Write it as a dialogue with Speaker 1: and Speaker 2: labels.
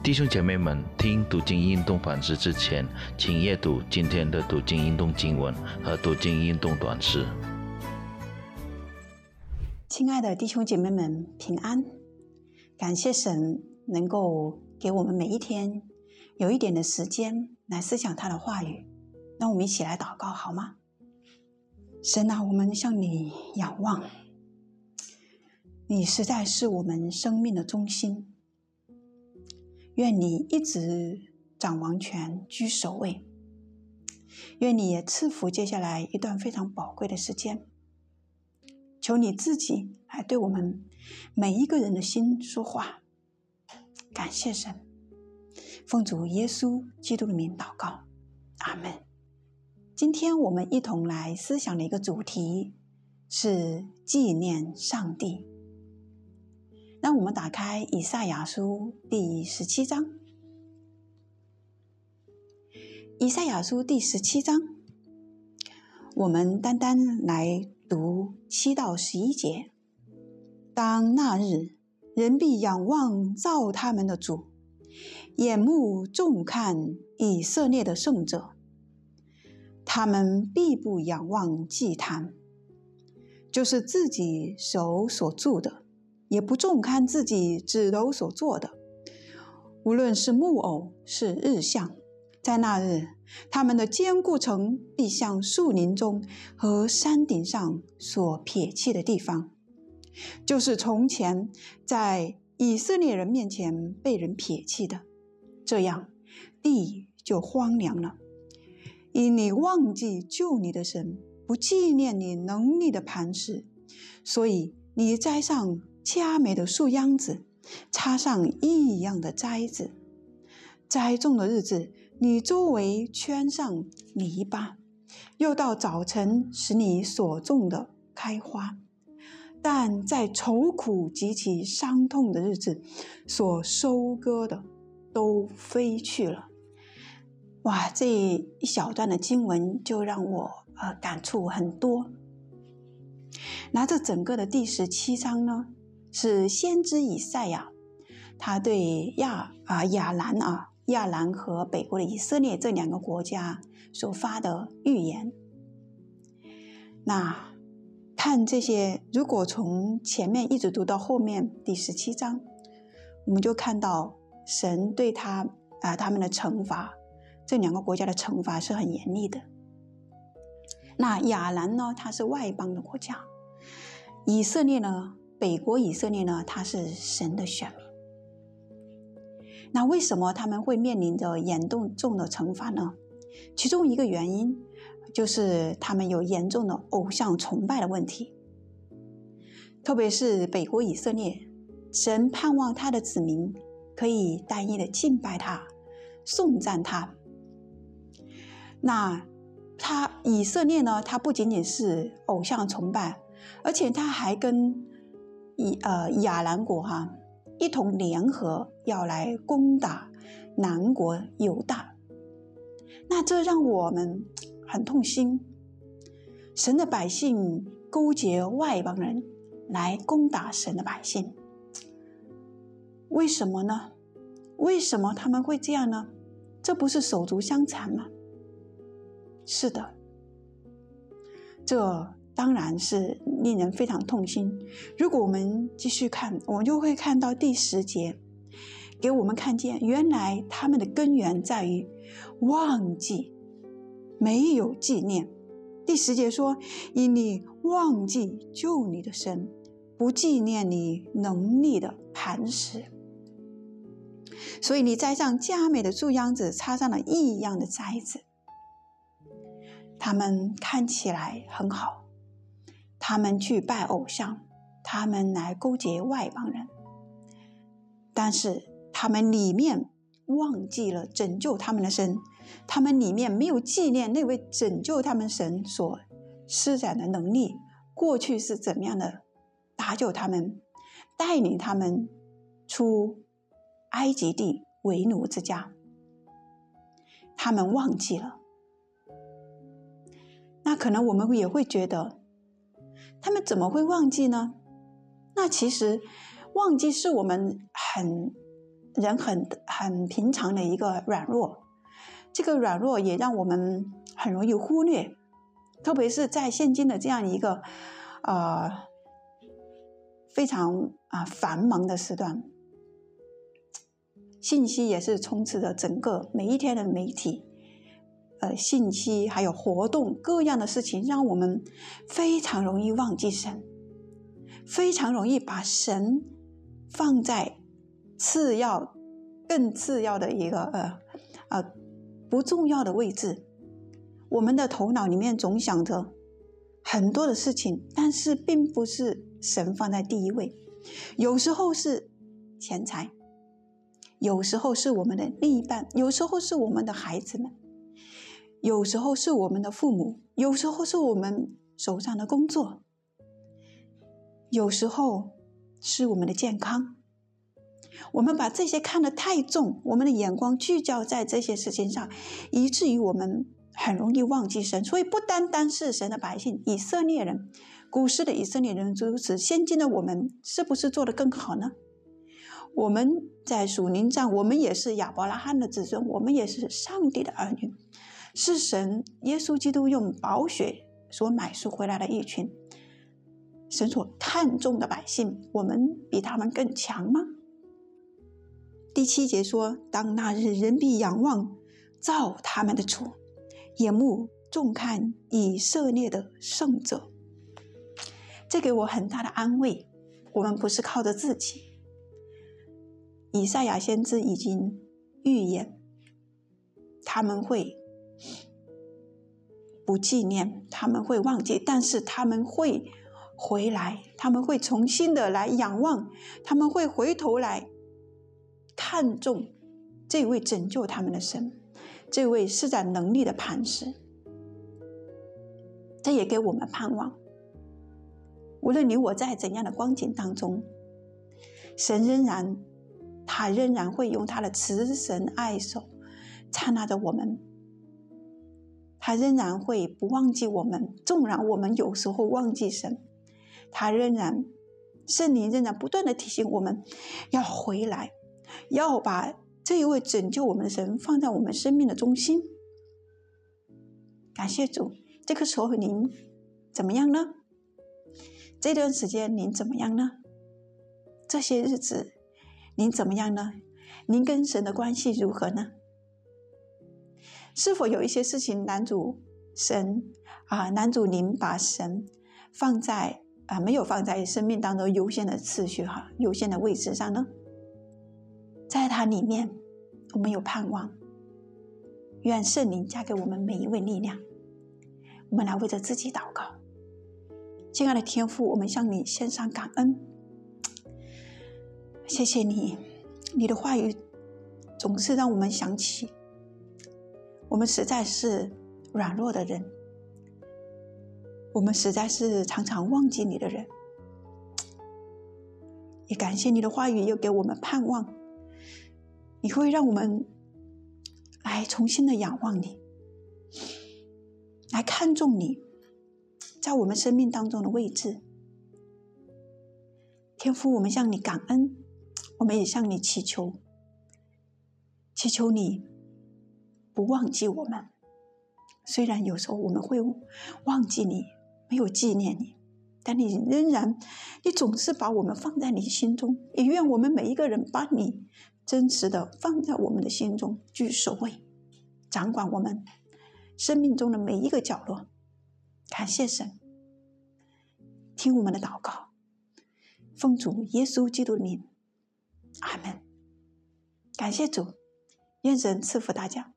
Speaker 1: 弟兄姐妹们，听读经运动反思之前，请阅读今天的读经运动经文和读经运动短诗。
Speaker 2: 亲爱的弟兄姐妹们，平安！感谢神能够给我们每一天有一点的时间来思想他的话语。让我们一起来祷告好吗？神啊，我们向你仰望，你实在是我们生命的中心。愿你一直掌王权，居首位。愿你也赐福接下来一段非常宝贵的时间。求你自己来对我们每一个人的心说话。感谢神，奉主耶稣基督的名祷告，阿门。今天我们一同来思想的一个主题是纪念上帝。让我们打开以赛亚书第十七章。以赛亚书第十七章，我们单单来读七到十一节。当那日，人必仰望造他们的主，眼目重看以色列的圣者。他们必不仰望祭坛，就是自己手所铸的。也不重看自己指头所做的，无论是木偶是日像，在那日，他们的坚固城必像树林中和山顶上所撇弃的地方，就是从前在以色列人面前被人撇弃的，这样地就荒凉了。因你忘记救你的神，不纪念你能力的磐石，所以你栽上。佳美的树秧子，插上异样的栽子，栽种的日子，你周围圈上泥巴，又到早晨使你所种的开花，但在愁苦及其伤痛的日子，所收割的都飞去了。哇，这一小段的经文就让我呃感触很多。拿着整个的第十七章呢？是先知以赛亚，他对亚啊亚兰啊亚兰和北国的以色列这两个国家所发的预言。那看这些，如果从前面一直读到后面第十七章，我们就看到神对他啊他们的惩罚，这两个国家的惩罚是很严厉的。那亚兰呢，它是外邦的国家，以色列呢？北国以色列呢，他是神的选民。那为什么他们会面临着严重重的惩罚呢？其中一个原因就是他们有严重的偶像崇拜的问题。特别是北国以色列，神盼望他的子民可以单一的敬拜他、颂赞他。那他以色列呢？他不仅仅是偶像崇拜，而且他还跟以呃亚兰国哈一同联合要来攻打南国犹大，那这让我们很痛心。神的百姓勾结外邦人来攻打神的百姓，为什么呢？为什么他们会这样呢？这不是手足相残吗？是的，这。当然是令人非常痛心。如果我们继续看，我们就会看到第十节，给我们看见原来他们的根源在于忘记，没有纪念。第十节说：“因你忘记救你的神，不纪念你能力的磐石，所以你栽上佳美的树秧子，插上了异样的栽子，他们看起来很好。”他们去拜偶像，他们来勾结外邦人，但是他们里面忘记了拯救他们的神，他们里面没有纪念那位拯救他们神所施展的能力，过去是怎么样的搭救他们，带领他们出埃及地为奴之家，他们忘记了，那可能我们也会觉得。他们怎么会忘记呢？那其实忘记是我们很人很很平常的一个软弱，这个软弱也让我们很容易忽略，特别是在现今的这样一个呃非常啊繁忙的时段，信息也是充斥着整个每一天的媒体，呃信息还有活动各样的事情，让我们非常容易忘记神，非常容易把神放在。次要、更次要的一个呃呃不重要的位置，我们的头脑里面总想着很多的事情，但是并不是神放在第一位。有时候是钱财，有时候是我们的另一半，有时候是我们的孩子们，有时候是我们的父母，有时候是我们手上的工作，有时候是我们的健康。我们把这些看得太重，我们的眼光聚焦在这些事情上，以至于我们很容易忘记神。所以，不单单是神的百姓，以色列人，古时的以色列人如此，现今的我们是不是做得更好呢？我们在属灵上，我们也是亚伯拉罕的子孙，我们也是上帝的儿女，是神耶稣基督用宝血所买赎回来的一群神所看重的百姓。我们比他们更强吗？第七节说：“当那日，人必仰望造他们的主，眼目重看以色列的圣者。”这给我很大的安慰。我们不是靠着自己。以赛亚先知已经预言，他们会不纪念，他们会忘记，但是他们会回来，他们会重新的来仰望，他们会回头来。看重这位拯救他们的神，这位施展能力的磐石，这也给我们盼望。无论你我在怎样的光景当中，神仍然，他仍然会用他的慈神爱手刹那着我们，他仍然会不忘记我们。纵然我们有时候忘记神，他仍然圣灵仍然不断的提醒我们要回来。要把这一位拯救我们的神放在我们生命的中心。感谢主，这个时候您怎么样呢？这段时间您怎么样呢？这些日子您怎么样呢？您跟神的关系如何呢？是否有一些事情，男主神啊，男主您把神放在啊没有放在生命当中优先的次序哈，优先的位置上呢？在它里面，我们有盼望。愿圣灵加给我们每一位力量。我们来为着自己祷告。亲爱的天父，我们向你献上感恩。谢谢你，你的话语总是让我们想起，我们实在是软弱的人，我们实在是常常忘记你的人。也感谢你的话语，又给我们盼望。你会让我们来重新的仰望你，来看重你在我们生命当中的位置。天父，我们向你感恩，我们也向你祈求，祈求你不忘记我们。虽然有时候我们会忘记你，没有纪念你，但你仍然，你总是把我们放在你心中。也愿我们每一个人把你。真实的放在我们的心中，居首位，掌管我们生命中的每一个角落。感谢神，听我们的祷告，奉主耶稣基督的名，阿门。感谢主，愿神赐福大家。